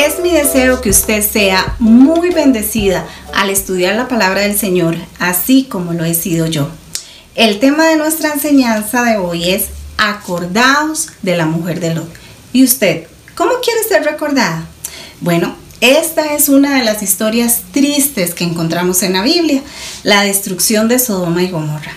Es mi deseo que usted sea muy bendecida al estudiar la palabra del Señor, así como lo he sido yo. El tema de nuestra enseñanza de hoy es acordados de la mujer de Lot. ¿Y usted, cómo quiere ser recordada? Bueno, esta es una de las historias tristes que encontramos en la Biblia, la destrucción de Sodoma y Gomorra.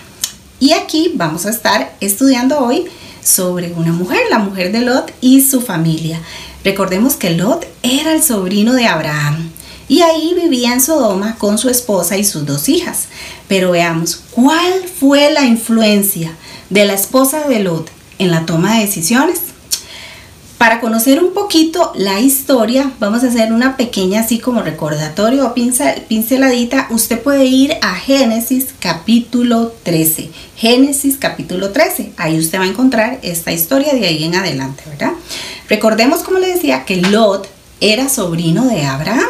Y aquí vamos a estar estudiando hoy sobre una mujer, la mujer de Lot y su familia. Recordemos que Lot era el sobrino de Abraham y ahí vivía en Sodoma con su esposa y sus dos hijas. Pero veamos, ¿cuál fue la influencia de la esposa de Lot en la toma de decisiones? Para conocer un poquito la historia, vamos a hacer una pequeña así como recordatorio o pinceladita. Usted puede ir a Génesis capítulo 13. Génesis capítulo 13. Ahí usted va a encontrar esta historia de ahí en adelante, ¿verdad? Recordemos, como le decía, que Lot era sobrino de Abraham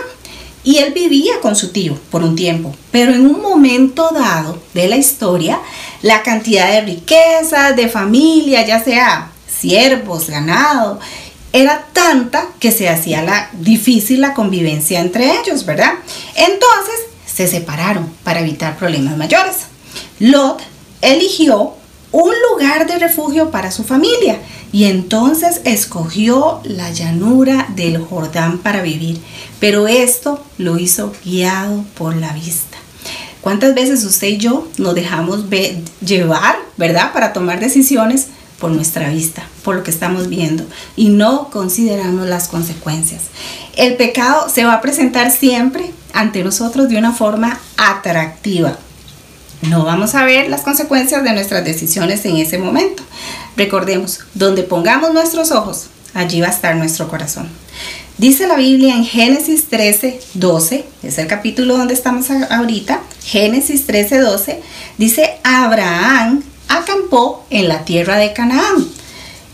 y él vivía con su tío por un tiempo, pero en un momento dado de la historia, la cantidad de riquezas, de familia, ya sea siervos, ganado, era tanta que se hacía la, difícil la convivencia entre ellos, ¿verdad? Entonces se separaron para evitar problemas mayores. Lot eligió un lugar de refugio para su familia y entonces escogió la llanura del Jordán para vivir, pero esto lo hizo guiado por la vista. ¿Cuántas veces usted y yo nos dejamos llevar, verdad, para tomar decisiones por nuestra vista, por lo que estamos viendo y no consideramos las consecuencias. El pecado se va a presentar siempre ante nosotros de una forma atractiva. No vamos a ver las consecuencias de nuestras decisiones en ese momento. Recordemos, donde pongamos nuestros ojos, allí va a estar nuestro corazón. Dice la Biblia en Génesis 13, 12, es el capítulo donde estamos ahorita, Génesis 13, 12, dice, Abraham acampó en la tierra de Canaán,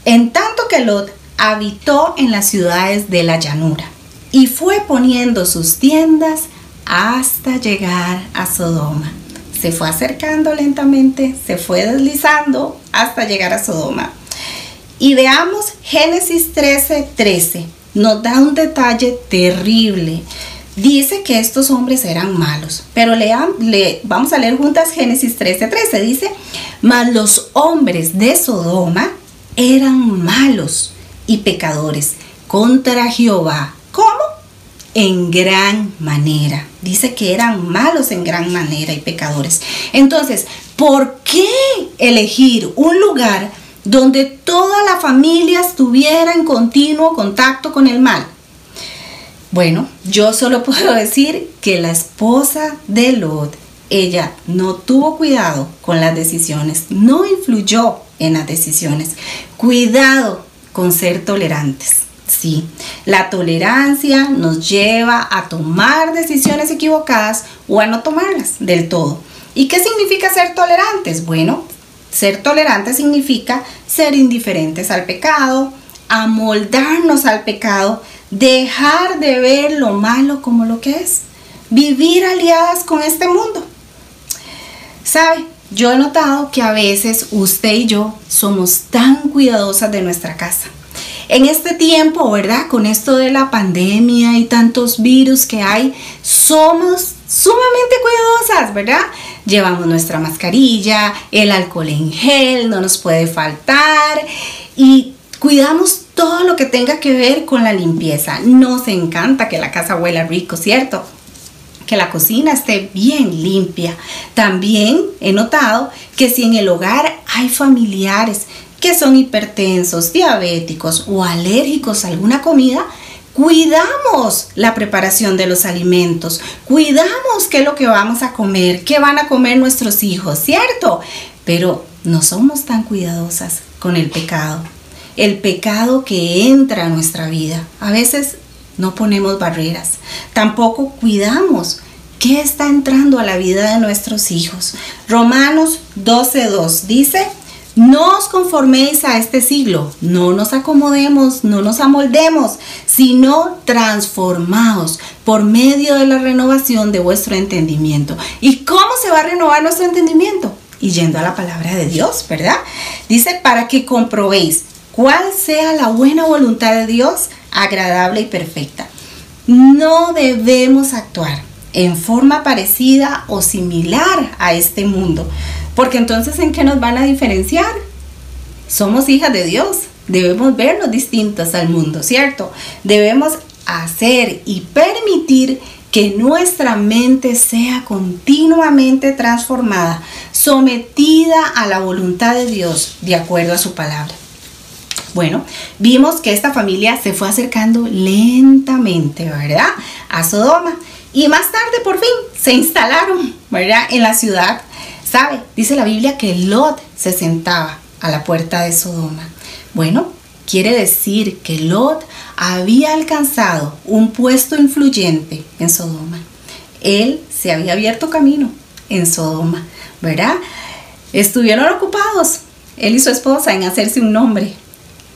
en tanto que Lot habitó en las ciudades de la llanura y fue poniendo sus tiendas hasta llegar a Sodoma. Se fue acercando lentamente, se fue deslizando hasta llegar a Sodoma. Y veamos Génesis 13, 13. Nos da un detalle terrible dice que estos hombres eran malos. Pero lean, le, vamos a leer juntas Génesis 13:13. 13. Dice, mas los hombres de Sodoma eran malos y pecadores contra Jehová. ¿Cómo? En gran manera. Dice que eran malos en gran manera y pecadores. Entonces, ¿por qué elegir un lugar donde toda la familia estuviera en continuo contacto con el mal? Bueno, yo solo puedo decir que la esposa de Lot, ella no tuvo cuidado con las decisiones, no influyó en las decisiones. Cuidado con ser tolerantes. Sí, la tolerancia nos lleva a tomar decisiones equivocadas o a no tomarlas del todo. ¿Y qué significa ser tolerantes? Bueno, ser tolerantes significa ser indiferentes al pecado, amoldarnos al pecado, dejar de ver lo malo como lo que es, vivir aliadas con este mundo. ¿Sabe? Yo he notado que a veces usted y yo somos tan cuidadosas de nuestra casa. En este tiempo, ¿verdad? Con esto de la pandemia y tantos virus que hay, somos sumamente cuidadosas, ¿verdad? Llevamos nuestra mascarilla, el alcohol en gel, no nos puede faltar y cuidamos todo lo que tenga que ver con la limpieza. Nos encanta que la casa huela rico, ¿cierto? Que la cocina esté bien limpia. También he notado que si en el hogar hay familiares que son hipertensos, diabéticos o alérgicos a alguna comida, cuidamos la preparación de los alimentos, cuidamos qué es lo que vamos a comer, qué van a comer nuestros hijos, ¿cierto? Pero no somos tan cuidadosas con el pecado el pecado que entra a nuestra vida. A veces no ponemos barreras, tampoco cuidamos qué está entrando a la vida de nuestros hijos. Romanos 12.2 dice, no os conforméis a este siglo, no nos acomodemos, no nos amoldemos, sino transformaos por medio de la renovación de vuestro entendimiento. ¿Y cómo se va a renovar nuestro entendimiento? Y yendo a la palabra de Dios, ¿verdad? Dice, para que comprobéis cuál sea la buena voluntad de Dios, agradable y perfecta. no debemos actuar en forma parecida o similar a este mundo, porque entonces ¿en qué nos van a diferenciar? Somos hijas de Dios, debemos vernos distintas al mundo, ¿cierto? Debemos hacer y permitir que nuestra mente sea continuamente transformada, sometida a la voluntad de Dios, de acuerdo a su palabra. Bueno, vimos que esta familia se fue acercando lentamente, ¿verdad? A Sodoma. Y más tarde, por fin, se instalaron, ¿verdad? En la ciudad. ¿Sabe? Dice la Biblia que Lot se sentaba a la puerta de Sodoma. Bueno, quiere decir que Lot había alcanzado un puesto influyente en Sodoma. Él se había abierto camino en Sodoma, ¿verdad? Estuvieron ocupados, él y su esposa, en hacerse un nombre.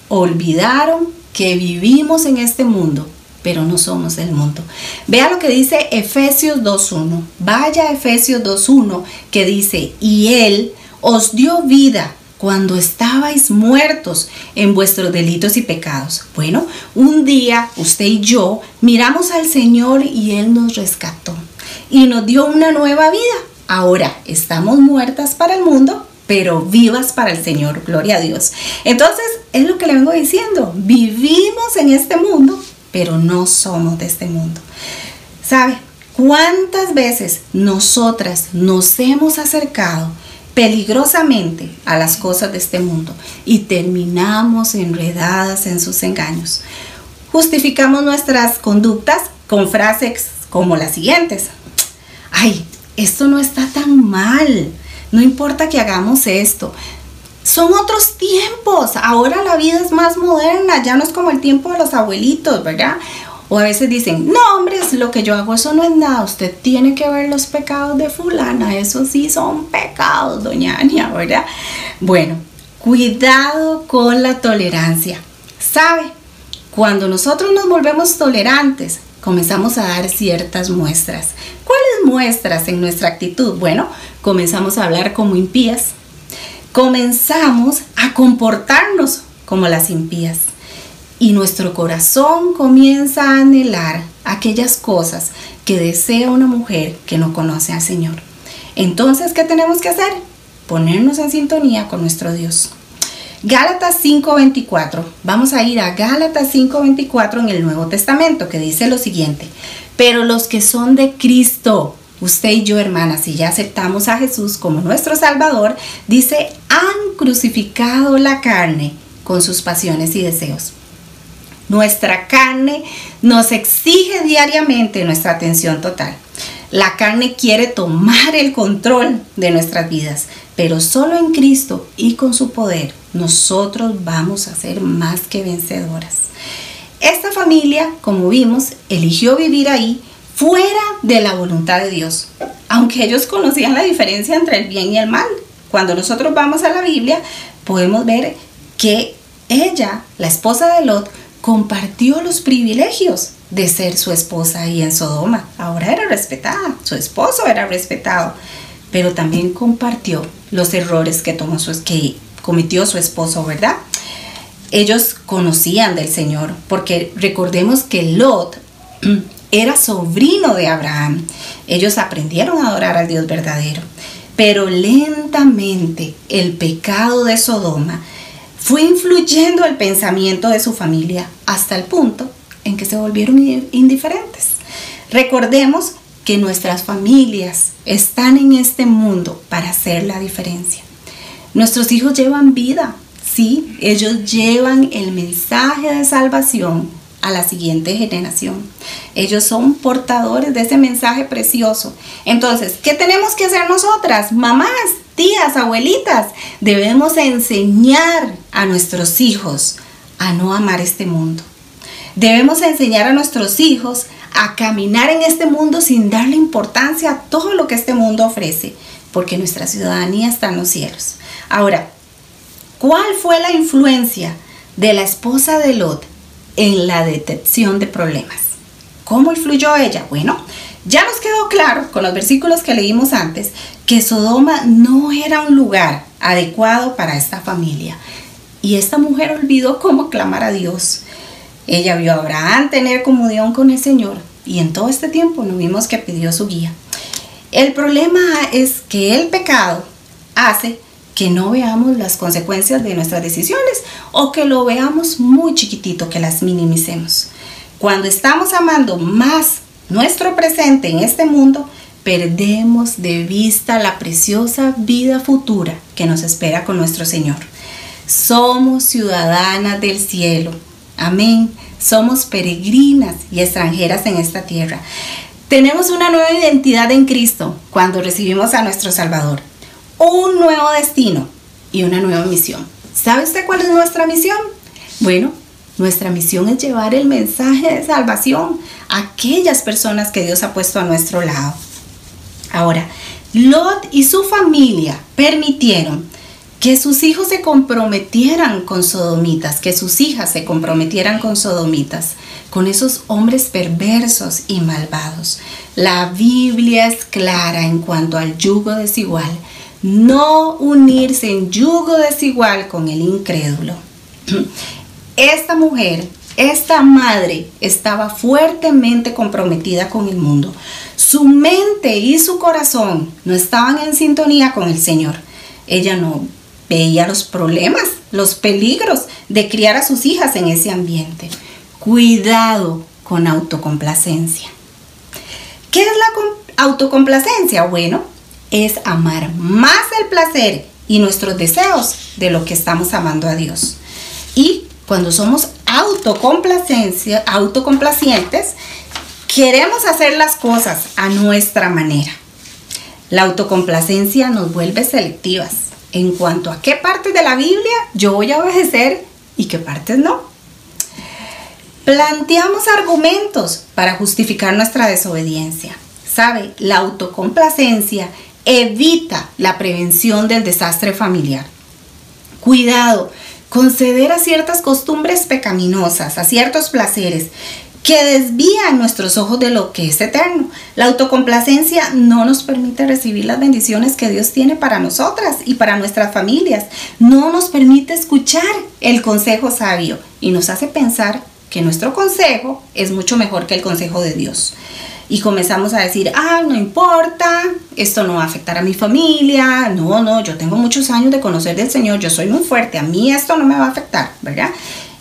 Olvidaron que vivimos en este mundo, pero no somos del mundo. Vea lo que dice Efesios 2.1. Vaya Efesios 2.1 que dice, y Él os dio vida cuando estabais muertos en vuestros delitos y pecados. Bueno, un día usted y yo miramos al Señor y Él nos rescató y nos dio una nueva vida. Ahora estamos muertas para el mundo, pero vivas para el Señor. Gloria a Dios. Entonces, es lo que le vengo diciendo. Vivimos en este mundo, pero no somos de este mundo. ¿Sabe? ¿Cuántas veces nosotras nos hemos acercado peligrosamente a las cosas de este mundo y terminamos enredadas en sus engaños. Justificamos nuestras conductas con frases como las siguientes. Ay, esto no está tan mal. No importa que hagamos esto. Son otros tiempos. Ahora la vida es más moderna. Ya no es como el tiempo de los abuelitos, ¿verdad? O a veces dicen, no, hombre, lo que yo hago, eso no es nada. Usted tiene que ver los pecados de fulana. Eso sí son pecados, doña Ania, ¿verdad? Bueno, cuidado con la tolerancia. ¿Sabe? Cuando nosotros nos volvemos tolerantes, comenzamos a dar ciertas muestras. ¿Cuáles muestras en nuestra actitud? Bueno, comenzamos a hablar como impías. Comenzamos a comportarnos como las impías y nuestro corazón comienza a anhelar aquellas cosas que desea una mujer que no conoce al Señor. Entonces, ¿qué tenemos que hacer? Ponernos en sintonía con nuestro Dios. Gálatas 5:24. Vamos a ir a Gálatas 5:24 en el Nuevo Testamento, que dice lo siguiente. Pero los que son de Cristo, usted y yo, hermanas, si ya aceptamos a Jesús como nuestro Salvador, dice, han crucificado la carne con sus pasiones y deseos. Nuestra carne nos exige diariamente nuestra atención total. La carne quiere tomar el control de nuestras vidas, pero solo en Cristo y con su poder nosotros vamos a ser más que vencedoras. Esta familia, como vimos, eligió vivir ahí fuera de la voluntad de Dios, aunque ellos conocían la diferencia entre el bien y el mal. Cuando nosotros vamos a la Biblia, podemos ver que ella, la esposa de Lot, compartió los privilegios de ser su esposa ahí en Sodoma. Ahora era respetada, su esposo era respetado, pero también compartió los errores que, tomó su, que cometió su esposo, ¿verdad? Ellos conocían del Señor, porque recordemos que Lot era sobrino de Abraham. Ellos aprendieron a adorar al Dios verdadero. Pero lentamente el pecado de Sodoma fue influyendo el pensamiento de su familia hasta el punto en que se volvieron indiferentes. Recordemos que nuestras familias están en este mundo para hacer la diferencia. Nuestros hijos llevan vida, sí, ellos llevan el mensaje de salvación a la siguiente generación. Ellos son portadores de ese mensaje precioso. Entonces, ¿qué tenemos que hacer nosotras, mamás? tías, abuelitas, debemos enseñar a nuestros hijos a no amar este mundo. Debemos enseñar a nuestros hijos a caminar en este mundo sin darle importancia a todo lo que este mundo ofrece, porque nuestra ciudadanía está en los cielos. Ahora, ¿cuál fue la influencia de la esposa de Lot en la detección de problemas? ¿Cómo influyó ella? Bueno, ya nos quedó claro con los versículos que leímos antes que Sodoma no era un lugar adecuado para esta familia. Y esta mujer olvidó cómo clamar a Dios. Ella vio a Abraham tener comunión con el Señor, y en todo este tiempo no vimos que pidió su guía. El problema es que el pecado hace que no veamos las consecuencias de nuestras decisiones o que lo veamos muy chiquitito, que las minimicemos. Cuando estamos amando más nuestro presente en este mundo, perdemos de vista la preciosa vida futura que nos espera con nuestro Señor. Somos ciudadanas del cielo. Amén. Somos peregrinas y extranjeras en esta tierra. Tenemos una nueva identidad en Cristo cuando recibimos a nuestro Salvador. Un nuevo destino y una nueva misión. ¿Sabe usted cuál es nuestra misión? Bueno, nuestra misión es llevar el mensaje de salvación a aquellas personas que Dios ha puesto a nuestro lado. Ahora, Lot y su familia permitieron que sus hijos se comprometieran con sodomitas, que sus hijas se comprometieran con sodomitas, con esos hombres perversos y malvados. La Biblia es clara en cuanto al yugo desigual. No unirse en yugo desigual con el incrédulo. Esta mujer, esta madre, estaba fuertemente comprometida con el mundo. Su mente y su corazón no estaban en sintonía con el Señor. Ella no veía los problemas, los peligros de criar a sus hijas en ese ambiente. Cuidado con autocomplacencia. ¿Qué es la autocomplacencia? Bueno, es amar más el placer y nuestros deseos de lo que estamos amando a Dios. Y cuando somos autocomplacientes, queremos hacer las cosas a nuestra manera. La autocomplacencia nos vuelve selectivas en cuanto a qué partes de la Biblia yo voy a obedecer y qué partes no. Planteamos argumentos para justificar nuestra desobediencia. ¿Sabe? La autocomplacencia evita la prevención del desastre familiar. Cuidado, conceder a ciertas costumbres pecaminosas, a ciertos placeres que desvían nuestros ojos de lo que es eterno. La autocomplacencia no nos permite recibir las bendiciones que Dios tiene para nosotras y para nuestras familias. No nos permite escuchar el consejo sabio y nos hace pensar que nuestro consejo es mucho mejor que el consejo de Dios y comenzamos a decir, ah, no importa, esto no va a afectar a mi familia, no, no, yo tengo muchos años de conocer del Señor, yo soy muy fuerte, a mí esto no me va a afectar, ¿verdad?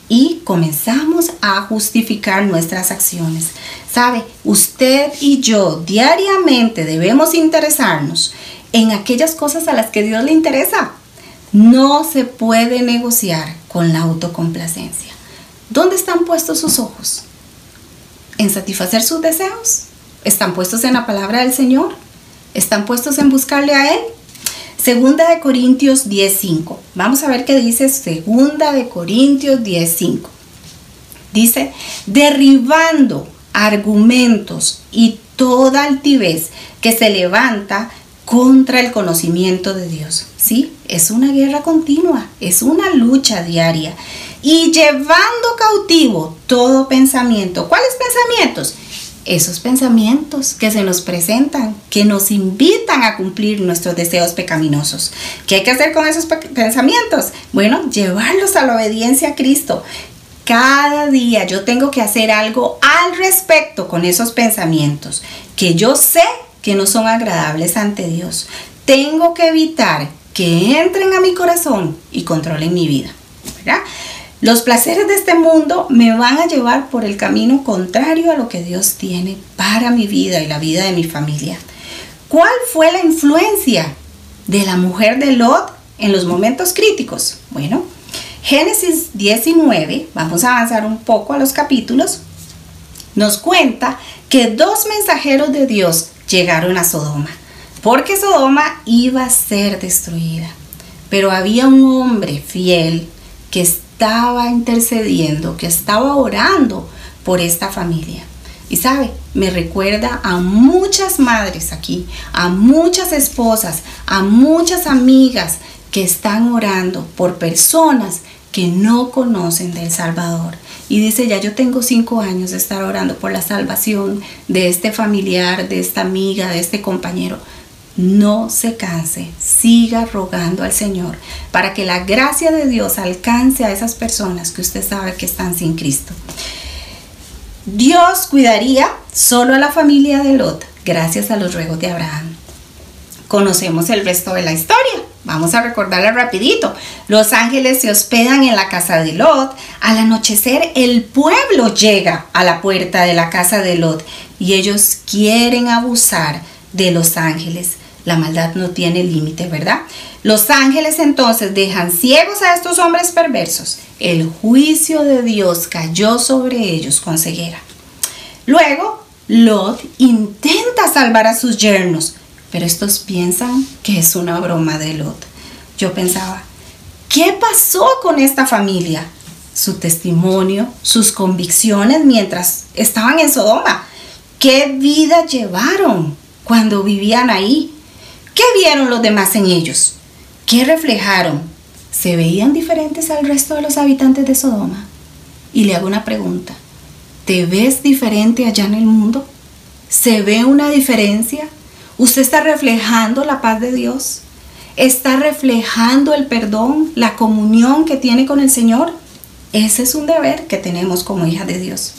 Y comenzamos a justificar nuestras acciones. ¿Sabe? Usted y yo diariamente debemos interesarnos en aquellas cosas a las que Dios le interesa. No se puede negociar con la autocomplacencia. ¿Dónde están puestos sus ojos? ¿En satisfacer sus deseos? ¿Están puestos en la palabra del Señor? ¿Están puestos en buscarle a Él? Segunda de Corintios 10.5. Vamos a ver qué dice Segunda de Corintios 10.5. Dice, derribando argumentos y toda altivez que se levanta contra el conocimiento de Dios. Sí, es una guerra continua, es una lucha diaria. Y llevando cautivo todo pensamiento. ¿Cuáles pensamientos? Esos pensamientos que se nos presentan, que nos invitan a cumplir nuestros deseos pecaminosos. ¿Qué hay que hacer con esos pensamientos? Bueno, llevarlos a la obediencia a Cristo. Cada día yo tengo que hacer algo al respecto con esos pensamientos que yo sé que no son agradables ante Dios. Tengo que evitar que entren a mi corazón y controlen mi vida. ¿verdad? Los placeres de este mundo me van a llevar por el camino contrario a lo que Dios tiene para mi vida y la vida de mi familia. ¿Cuál fue la influencia de la mujer de Lot en los momentos críticos? Bueno, Génesis 19, vamos a avanzar un poco a los capítulos, nos cuenta que dos mensajeros de Dios llegaron a Sodoma, porque Sodoma iba a ser destruida. Pero había un hombre fiel que estaba intercediendo, que estaba orando por esta familia. Y sabe, me recuerda a muchas madres aquí, a muchas esposas, a muchas amigas que están orando por personas que no conocen del Salvador. Y dice, ya yo tengo cinco años de estar orando por la salvación de este familiar, de esta amiga, de este compañero no se canse, siga rogando al Señor para que la gracia de Dios alcance a esas personas que usted sabe que están sin Cristo. Dios cuidaría solo a la familia de Lot gracias a los ruegos de Abraham. Conocemos el resto de la historia. Vamos a recordarla rapidito. Los ángeles se hospedan en la casa de Lot. Al anochecer el pueblo llega a la puerta de la casa de Lot y ellos quieren abusar de los ángeles. La maldad no tiene límite, ¿verdad? Los ángeles entonces dejan ciegos a estos hombres perversos. El juicio de Dios cayó sobre ellos con ceguera. Luego, Lot intenta salvar a sus yernos, pero estos piensan que es una broma de Lot. Yo pensaba, ¿qué pasó con esta familia? Su testimonio, sus convicciones mientras estaban en Sodoma. ¿Qué vida llevaron cuando vivían ahí? ¿Qué vieron los demás en ellos? ¿Qué reflejaron? ¿Se veían diferentes al resto de los habitantes de Sodoma? Y le hago una pregunta. ¿Te ves diferente allá en el mundo? ¿Se ve una diferencia? ¿Usted está reflejando la paz de Dios? ¿Está reflejando el perdón, la comunión que tiene con el Señor? Ese es un deber que tenemos como hija de Dios.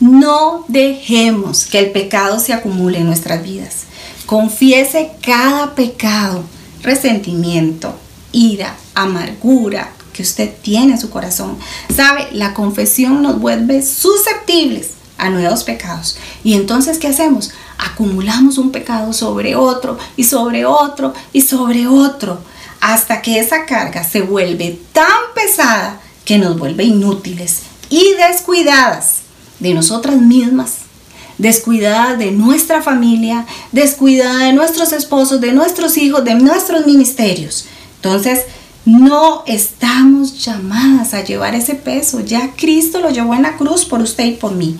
No dejemos que el pecado se acumule en nuestras vidas. Confiese cada pecado, resentimiento, ira, amargura que usted tiene en su corazón. Sabe, la confesión nos vuelve susceptibles a nuevos pecados. Y entonces, ¿qué hacemos? Acumulamos un pecado sobre otro y sobre otro y sobre otro, hasta que esa carga se vuelve tan pesada que nos vuelve inútiles y descuidadas de nosotras mismas descuidada de nuestra familia, descuidada de nuestros esposos, de nuestros hijos, de nuestros ministerios. Entonces, no estamos llamadas a llevar ese peso. Ya Cristo lo llevó en la cruz por usted y por mí.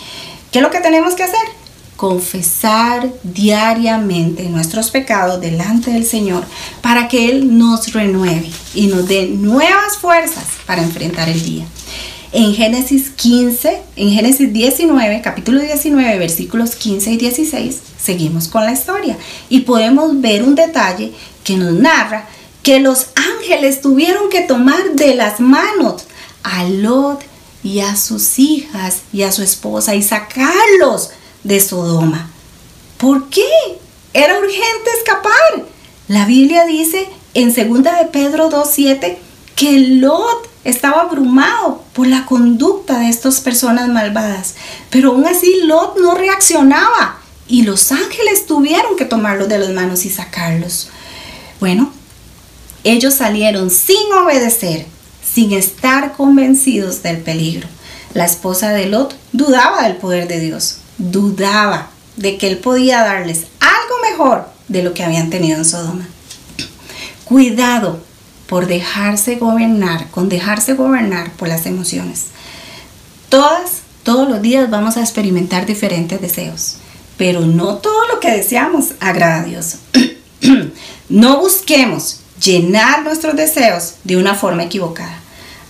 ¿Qué es lo que tenemos que hacer? Confesar diariamente nuestros pecados delante del Señor para que Él nos renueve y nos dé nuevas fuerzas para enfrentar el día en Génesis 15, en Génesis 19, capítulo 19, versículos 15 y 16, seguimos con la historia y podemos ver un detalle que nos narra que los ángeles tuvieron que tomar de las manos a Lot y a sus hijas y a su esposa y sacarlos de Sodoma. ¿Por qué? Era urgente escapar. La Biblia dice en 2 de Pedro 2.7 que Lot estaba abrumado por la conducta de estas personas malvadas, pero aún así Lot no reaccionaba y los ángeles tuvieron que tomarlo de las manos y sacarlos. Bueno, ellos salieron sin obedecer, sin estar convencidos del peligro. La esposa de Lot dudaba del poder de Dios, dudaba de que él podía darles algo mejor de lo que habían tenido en Sodoma. Cuidado por dejarse gobernar, con dejarse gobernar por las emociones. Todas, todos los días vamos a experimentar diferentes deseos, pero no todo lo que deseamos agrada a Dios. no busquemos llenar nuestros deseos de una forma equivocada.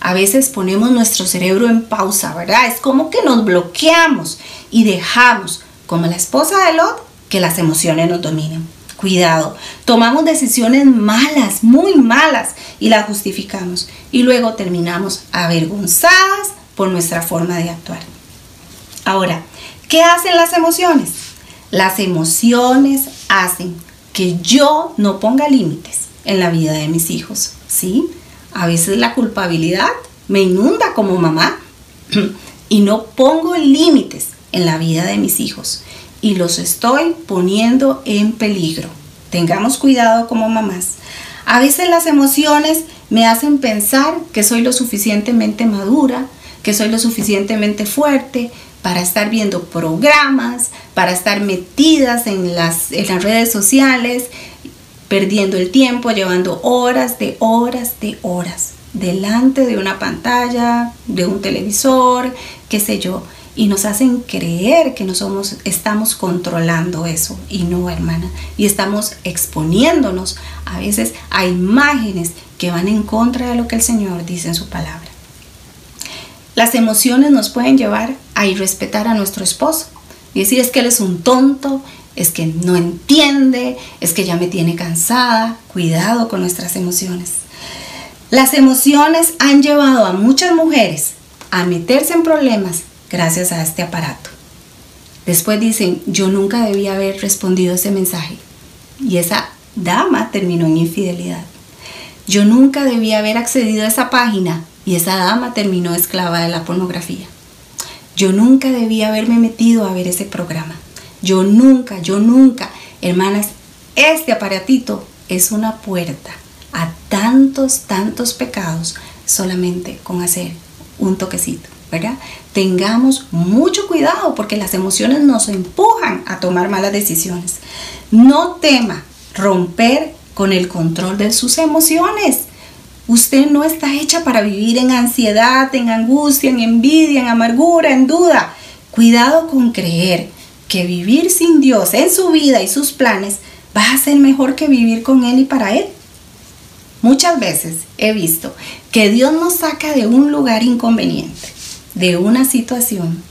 A veces ponemos nuestro cerebro en pausa, ¿verdad? Es como que nos bloqueamos y dejamos, como la esposa de Lot, que las emociones nos dominen. Cuidado, tomamos decisiones malas, muy malas, y las justificamos. Y luego terminamos avergonzadas por nuestra forma de actuar. Ahora, ¿qué hacen las emociones? Las emociones hacen que yo no ponga límites en la vida de mis hijos, ¿sí? A veces la culpabilidad me inunda como mamá y no pongo límites en la vida de mis hijos y los estoy poniendo en peligro. Tengamos cuidado como mamás. A veces las emociones me hacen pensar que soy lo suficientemente madura, que soy lo suficientemente fuerte para estar viendo programas, para estar metidas en las, en las redes sociales, perdiendo el tiempo, llevando horas de horas de horas delante de una pantalla, de un televisor, qué sé yo y nos hacen creer que no somos, estamos controlando eso y no, hermana. Y estamos exponiéndonos a veces a imágenes que van en contra de lo que el Señor dice en su palabra. Las emociones nos pueden llevar a irrespetar a nuestro esposo y decir es que él es un tonto, es que no entiende, es que ya me tiene cansada. Cuidado con nuestras emociones. Las emociones han llevado a muchas mujeres a meterse en problemas gracias a este aparato. Después dicen, yo nunca debía haber respondido ese mensaje. Y esa dama terminó en infidelidad. Yo nunca debía haber accedido a esa página y esa dama terminó esclava de la pornografía. Yo nunca debía haberme metido a ver ese programa. Yo nunca, yo nunca. Hermanas, este aparatito es una puerta a tantos, tantos pecados solamente con hacer un toquecito, Tengamos mucho cuidado porque las emociones nos empujan a tomar malas decisiones. No tema romper con el control de sus emociones. Usted no está hecha para vivir en ansiedad, en angustia, en envidia, en amargura, en duda. Cuidado con creer que vivir sin Dios en su vida y sus planes va a ser mejor que vivir con Él y para Él. Muchas veces he visto que Dios nos saca de un lugar inconveniente, de una situación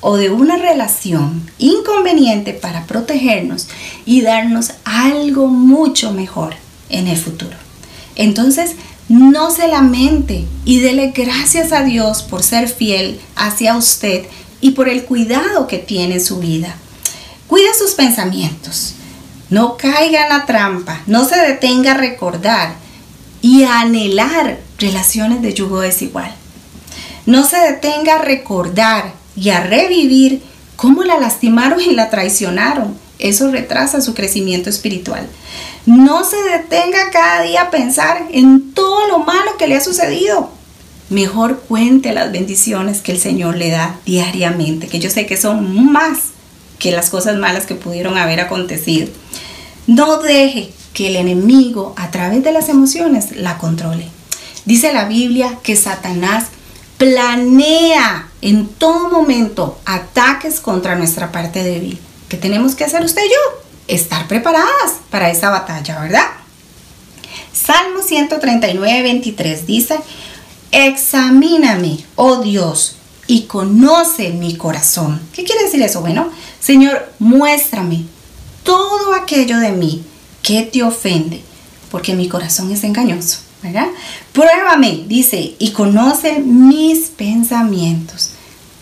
o de una relación inconveniente para protegernos y darnos algo mucho mejor en el futuro. Entonces, no se lamente y dele gracias a Dios por ser fiel hacia usted y por el cuidado que tiene en su vida. Cuida sus pensamientos. No caiga en la trampa. No se detenga a recordar y anhelar relaciones de yugo desigual. No se detenga a recordar y a revivir cómo la lastimaron y la traicionaron. Eso retrasa su crecimiento espiritual. No se detenga cada día a pensar en todo lo malo que le ha sucedido. Mejor cuente las bendiciones que el Señor le da diariamente, que yo sé que son más que las cosas malas que pudieron haber acontecido. No deje que el enemigo a través de las emociones la controle. Dice la Biblia que Satanás planea en todo momento ataques contra nuestra parte débil. ¿Qué tenemos que hacer usted y yo? Estar preparadas para esa batalla, ¿verdad? Salmo 139, 23 dice, examíname, oh Dios, y conoce mi corazón. ¿Qué quiere decir eso? Bueno, Señor, muéstrame todo aquello de mí que te ofende, porque mi corazón es engañoso. Pruébame, dice, y conoce mis pensamientos.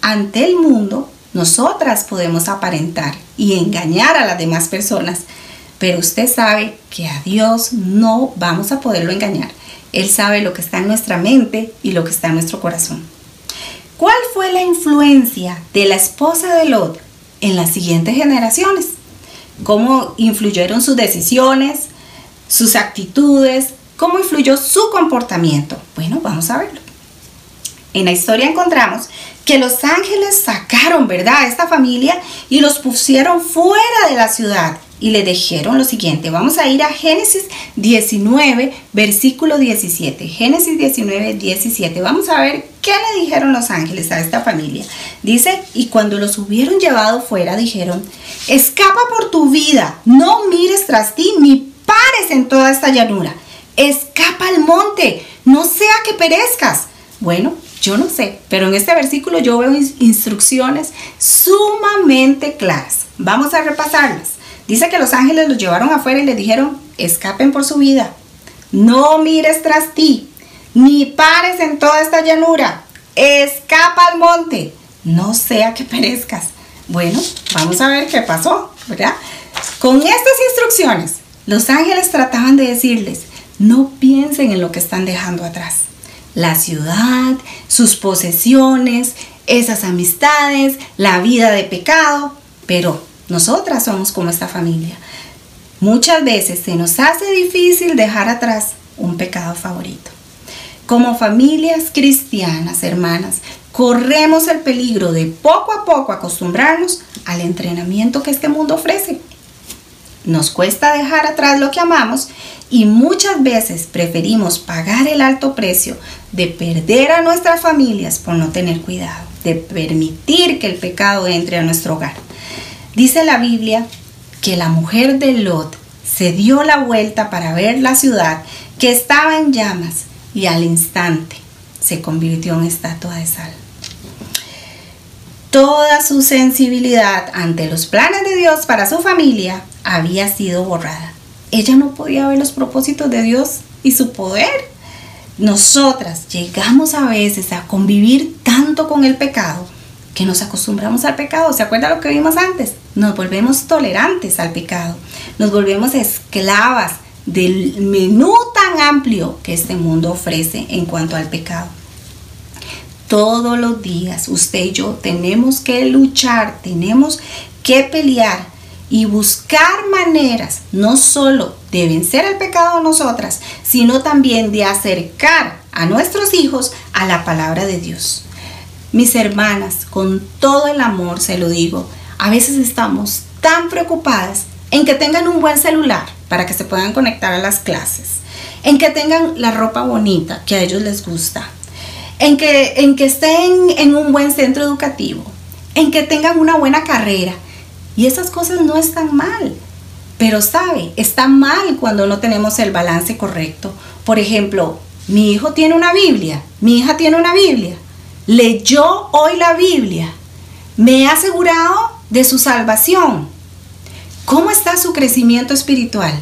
Ante el mundo, nosotras podemos aparentar y engañar a las demás personas, pero usted sabe que a Dios no vamos a poderlo engañar. Él sabe lo que está en nuestra mente y lo que está en nuestro corazón. ¿Cuál fue la influencia de la esposa de Lot en las siguientes generaciones? ¿Cómo influyeron sus decisiones, sus actitudes, ¿Cómo influyó su comportamiento? Bueno, vamos a verlo. En la historia encontramos que los ángeles sacaron, ¿verdad?, a esta familia y los pusieron fuera de la ciudad y le dijeron lo siguiente. Vamos a ir a Génesis 19, versículo 17. Génesis 19, 17. Vamos a ver qué le dijeron los ángeles a esta familia. Dice, y cuando los hubieron llevado fuera, dijeron, escapa por tu vida, no mires tras ti ni pares en toda esta llanura escapa al monte, no sea que perezcas. Bueno, yo no sé, pero en este versículo yo veo instrucciones sumamente claras. Vamos a repasarlas. Dice que los ángeles los llevaron afuera y le dijeron, escapen por su vida. No mires tras ti, ni pares en toda esta llanura. Escapa al monte, no sea que perezcas. Bueno, vamos a ver qué pasó, ¿verdad? Con estas instrucciones, los ángeles trataban de decirles, no piensen en lo que están dejando atrás. La ciudad, sus posesiones, esas amistades, la vida de pecado. Pero nosotras somos como esta familia. Muchas veces se nos hace difícil dejar atrás un pecado favorito. Como familias cristianas, hermanas, corremos el peligro de poco a poco acostumbrarnos al entrenamiento que este mundo ofrece. Nos cuesta dejar atrás lo que amamos y muchas veces preferimos pagar el alto precio de perder a nuestras familias por no tener cuidado, de permitir que el pecado entre a nuestro hogar. Dice la Biblia que la mujer de Lot se dio la vuelta para ver la ciudad que estaba en llamas y al instante se convirtió en estatua de sal. Toda su sensibilidad ante los planes de Dios para su familia había sido borrada. Ella no podía ver los propósitos de Dios y su poder. Nosotras llegamos a veces a convivir tanto con el pecado que nos acostumbramos al pecado. ¿Se acuerda lo que vimos antes? Nos volvemos tolerantes al pecado. Nos volvemos esclavas del menú tan amplio que este mundo ofrece en cuanto al pecado. Todos los días usted y yo tenemos que luchar, tenemos que pelear y buscar maneras no solo de vencer el pecado nosotras, sino también de acercar a nuestros hijos a la palabra de Dios. Mis hermanas, con todo el amor se lo digo, a veces estamos tan preocupadas en que tengan un buen celular para que se puedan conectar a las clases, en que tengan la ropa bonita que a ellos les gusta, en que, en que estén en un buen centro educativo, en que tengan una buena carrera. Y esas cosas no están mal. Pero sabe, está mal cuando no tenemos el balance correcto. Por ejemplo, mi hijo tiene una Biblia, mi hija tiene una Biblia, leyó hoy la Biblia, me he asegurado de su salvación. ¿Cómo está su crecimiento espiritual?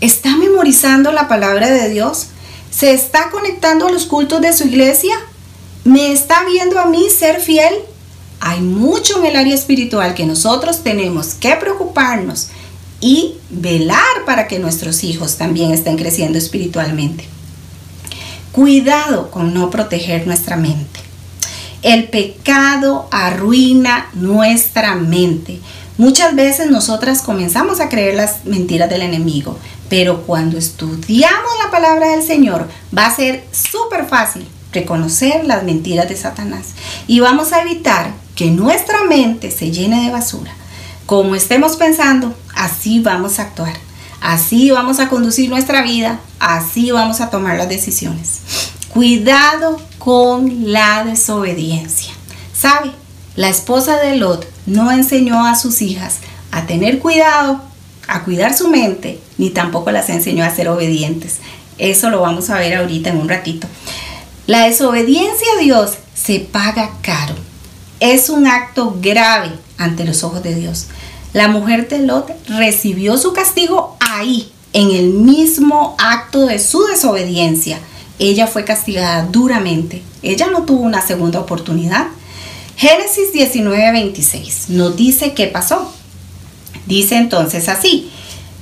¿Está memorizando la palabra de Dios? ¿Se está conectando a los cultos de su iglesia? ¿Me está viendo a mí ser fiel? Hay mucho en el área espiritual que nosotros tenemos que preocuparnos y velar para que nuestros hijos también estén creciendo espiritualmente. Cuidado con no proteger nuestra mente. El pecado arruina nuestra mente. Muchas veces nosotras comenzamos a creer las mentiras del enemigo, pero cuando estudiamos la palabra del Señor va a ser súper fácil reconocer las mentiras de Satanás y vamos a evitar que nuestra mente se llene de basura. Como estemos pensando, así vamos a actuar. Así vamos a conducir nuestra vida, así vamos a tomar las decisiones. Cuidado con la desobediencia. ¿Sabe? La esposa de Lot no enseñó a sus hijas a tener cuidado, a cuidar su mente, ni tampoco las enseñó a ser obedientes. Eso lo vamos a ver ahorita en un ratito. La desobediencia a Dios se paga caro. Es un acto grave ante los ojos de Dios. La mujer de Lot recibió su castigo ahí, en el mismo acto de su desobediencia. Ella fue castigada duramente. Ella no tuvo una segunda oportunidad. Génesis 19:26 nos dice qué pasó. Dice entonces así.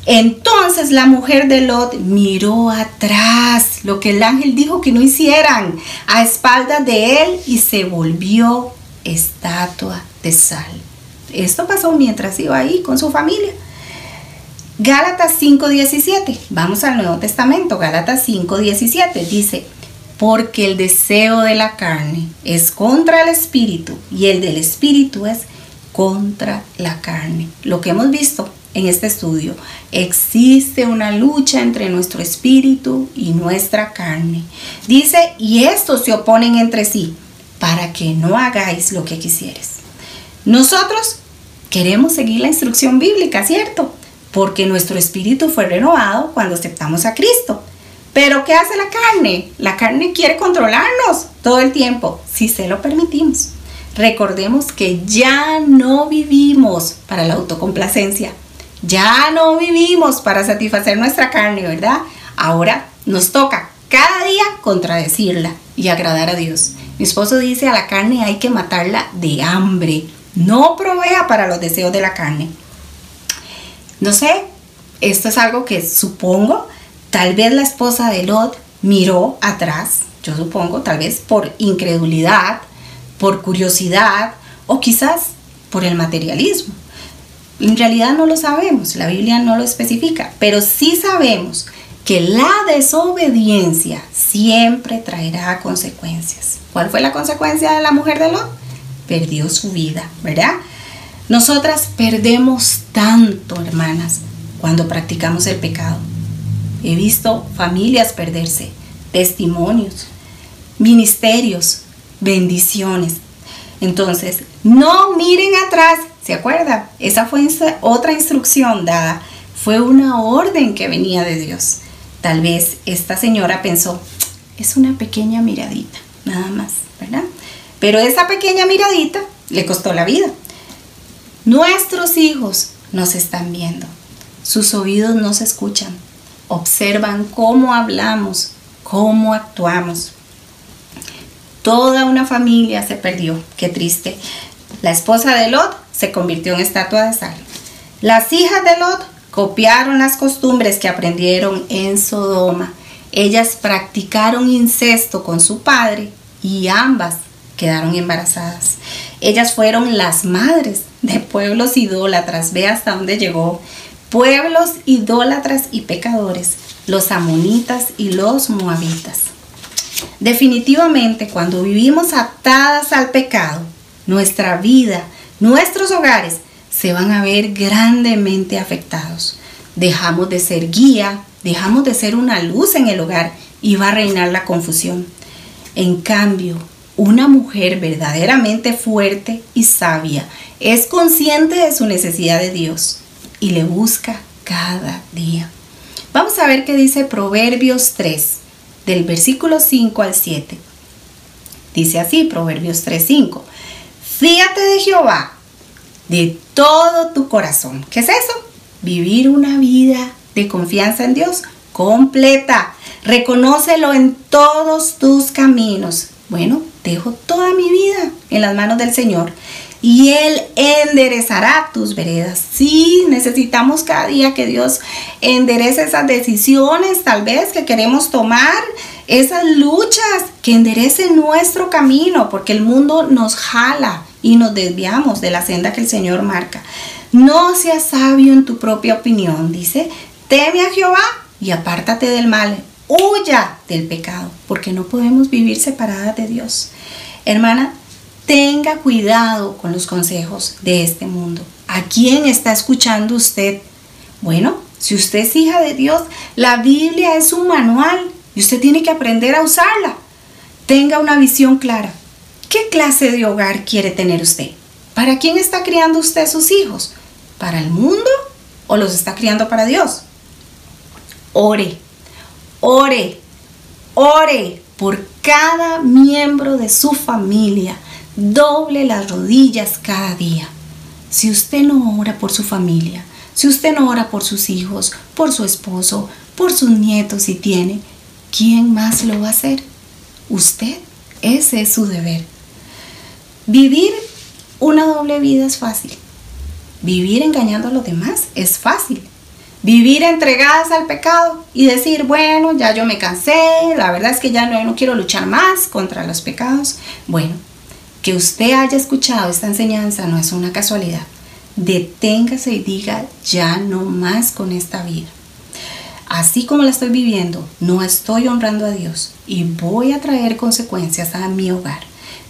Entonces la mujer de Lot miró atrás lo que el ángel dijo que no hicieran a espaldas de él y se volvió estatua de sal. Esto pasó mientras iba ahí con su familia. Gálatas 5:17, vamos al Nuevo Testamento, Gálatas 5:17 dice, porque el deseo de la carne es contra el espíritu y el del espíritu es contra la carne. Lo que hemos visto en este estudio, existe una lucha entre nuestro espíritu y nuestra carne. Dice, y estos se oponen entre sí para que no hagáis lo que quisieres. Nosotros queremos seguir la instrucción bíblica, ¿cierto? Porque nuestro espíritu fue renovado cuando aceptamos a Cristo. Pero ¿qué hace la carne? La carne quiere controlarnos todo el tiempo, si se lo permitimos. Recordemos que ya no vivimos para la autocomplacencia. Ya no vivimos para satisfacer nuestra carne, ¿verdad? Ahora nos toca cada día contradecirla y agradar a Dios. Mi esposo dice a la carne hay que matarla de hambre. No provea para los deseos de la carne. No sé, esto es algo que supongo Tal vez la esposa de Lot miró atrás, yo supongo, tal vez por incredulidad, por curiosidad o quizás por el materialismo. En realidad no lo sabemos, la Biblia no lo especifica, pero sí sabemos que la desobediencia siempre traerá consecuencias. ¿Cuál fue la consecuencia de la mujer de Lot? Perdió su vida, ¿verdad? Nosotras perdemos tanto, hermanas, cuando practicamos el pecado. He visto familias perderse, testimonios, ministerios, bendiciones. Entonces, no miren atrás. ¿Se acuerda? Esa fue otra instrucción dada. Fue una orden que venía de Dios. Tal vez esta señora pensó, es una pequeña miradita, nada más, ¿verdad? Pero esa pequeña miradita le costó la vida. Nuestros hijos nos están viendo. Sus oídos nos escuchan observan cómo hablamos, cómo actuamos. Toda una familia se perdió, qué triste. La esposa de Lot se convirtió en estatua de sal. Las hijas de Lot copiaron las costumbres que aprendieron en Sodoma. Ellas practicaron incesto con su padre y ambas quedaron embarazadas. Ellas fueron las madres de pueblos idólatras. Ve hasta dónde llegó. Pueblos idólatras y pecadores, los amonitas y los moabitas. Definitivamente, cuando vivimos atadas al pecado, nuestra vida, nuestros hogares se van a ver grandemente afectados. Dejamos de ser guía, dejamos de ser una luz en el hogar y va a reinar la confusión. En cambio, una mujer verdaderamente fuerte y sabia es consciente de su necesidad de Dios y le busca cada día. Vamos a ver qué dice Proverbios 3, del versículo 5 al 7. Dice así, Proverbios 3, 5. Fíate de Jehová de todo tu corazón. ¿Qué es eso? Vivir una vida de confianza en Dios completa. Reconócelo en todos tus caminos. Bueno, dejo toda mi vida en las manos del Señor y Él enderezará tus veredas. Sí, necesitamos cada día que Dios enderece esas decisiones tal vez que queremos tomar, esas luchas, que enderece nuestro camino, porque el mundo nos jala y nos desviamos de la senda que el Señor marca. No seas sabio en tu propia opinión, dice, teme a Jehová y apártate del mal, huya del pecado, porque no podemos vivir separadas de Dios. Hermana, tenga cuidado con los consejos de este mundo. ¿A quién está escuchando usted? Bueno, si usted es hija de Dios, la Biblia es un manual y usted tiene que aprender a usarla. Tenga una visión clara. ¿Qué clase de hogar quiere tener usted? ¿Para quién está criando usted sus hijos? ¿Para el mundo o los está criando para Dios? Ore, ore, ore por cada miembro de su familia doble las rodillas cada día. Si usted no ora por su familia, si usted no ora por sus hijos, por su esposo, por sus nietos si tiene, ¿quién más lo va a hacer? Usted. Ese es su deber. Vivir una doble vida es fácil. Vivir engañando a los demás es fácil. Vivir entregadas al pecado y decir, bueno, ya yo me cansé, la verdad es que ya no, no quiero luchar más contra los pecados. Bueno, que usted haya escuchado esta enseñanza no es una casualidad. Deténgase y diga ya no más con esta vida. Así como la estoy viviendo, no estoy honrando a Dios y voy a traer consecuencias a mi hogar.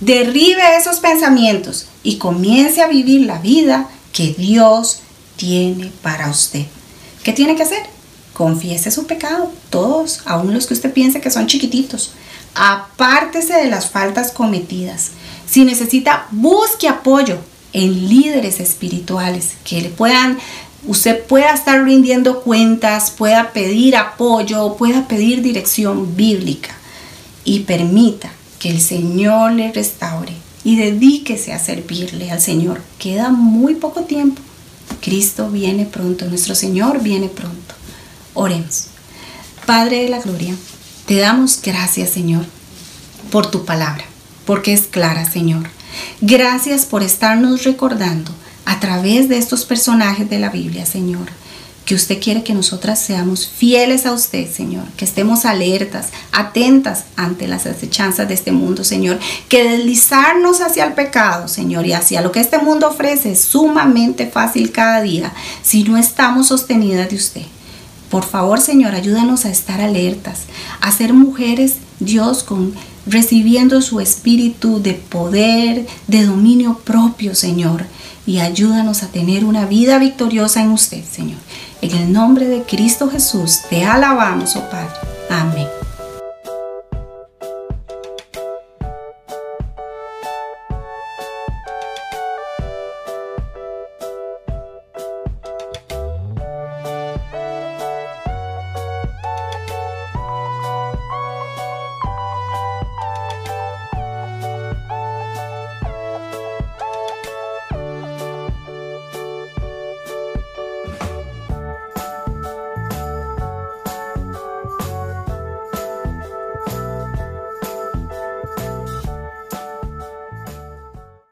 Derribe esos pensamientos y comience a vivir la vida que Dios tiene para usted. ¿Qué tiene que hacer? Confiese su pecado, todos, aun los que usted piense que son chiquititos. Apártese de las faltas cometidas si necesita, busque apoyo en líderes espirituales que le puedan, usted pueda estar rindiendo cuentas, pueda pedir apoyo, pueda pedir dirección bíblica y permita que el Señor le restaure y dedíquese a servirle al Señor. Queda muy poco tiempo. Cristo viene pronto, nuestro Señor viene pronto. Oremos. Padre de la Gloria, te damos gracias, Señor, por tu palabra porque es clara, Señor. Gracias por estarnos recordando a través de estos personajes de la Biblia, Señor, que usted quiere que nosotras seamos fieles a usted, Señor, que estemos alertas, atentas ante las acechanzas de este mundo, Señor, que deslizarnos hacia el pecado, Señor, y hacia lo que este mundo ofrece es sumamente fácil cada día si no estamos sostenidas de usted. Por favor, Señor, ayúdanos a estar alertas, a ser mujeres, Dios, con recibiendo su espíritu de poder, de dominio propio, Señor. Y ayúdanos a tener una vida victoriosa en usted, Señor. En el nombre de Cristo Jesús te alabamos, oh Padre. Amén.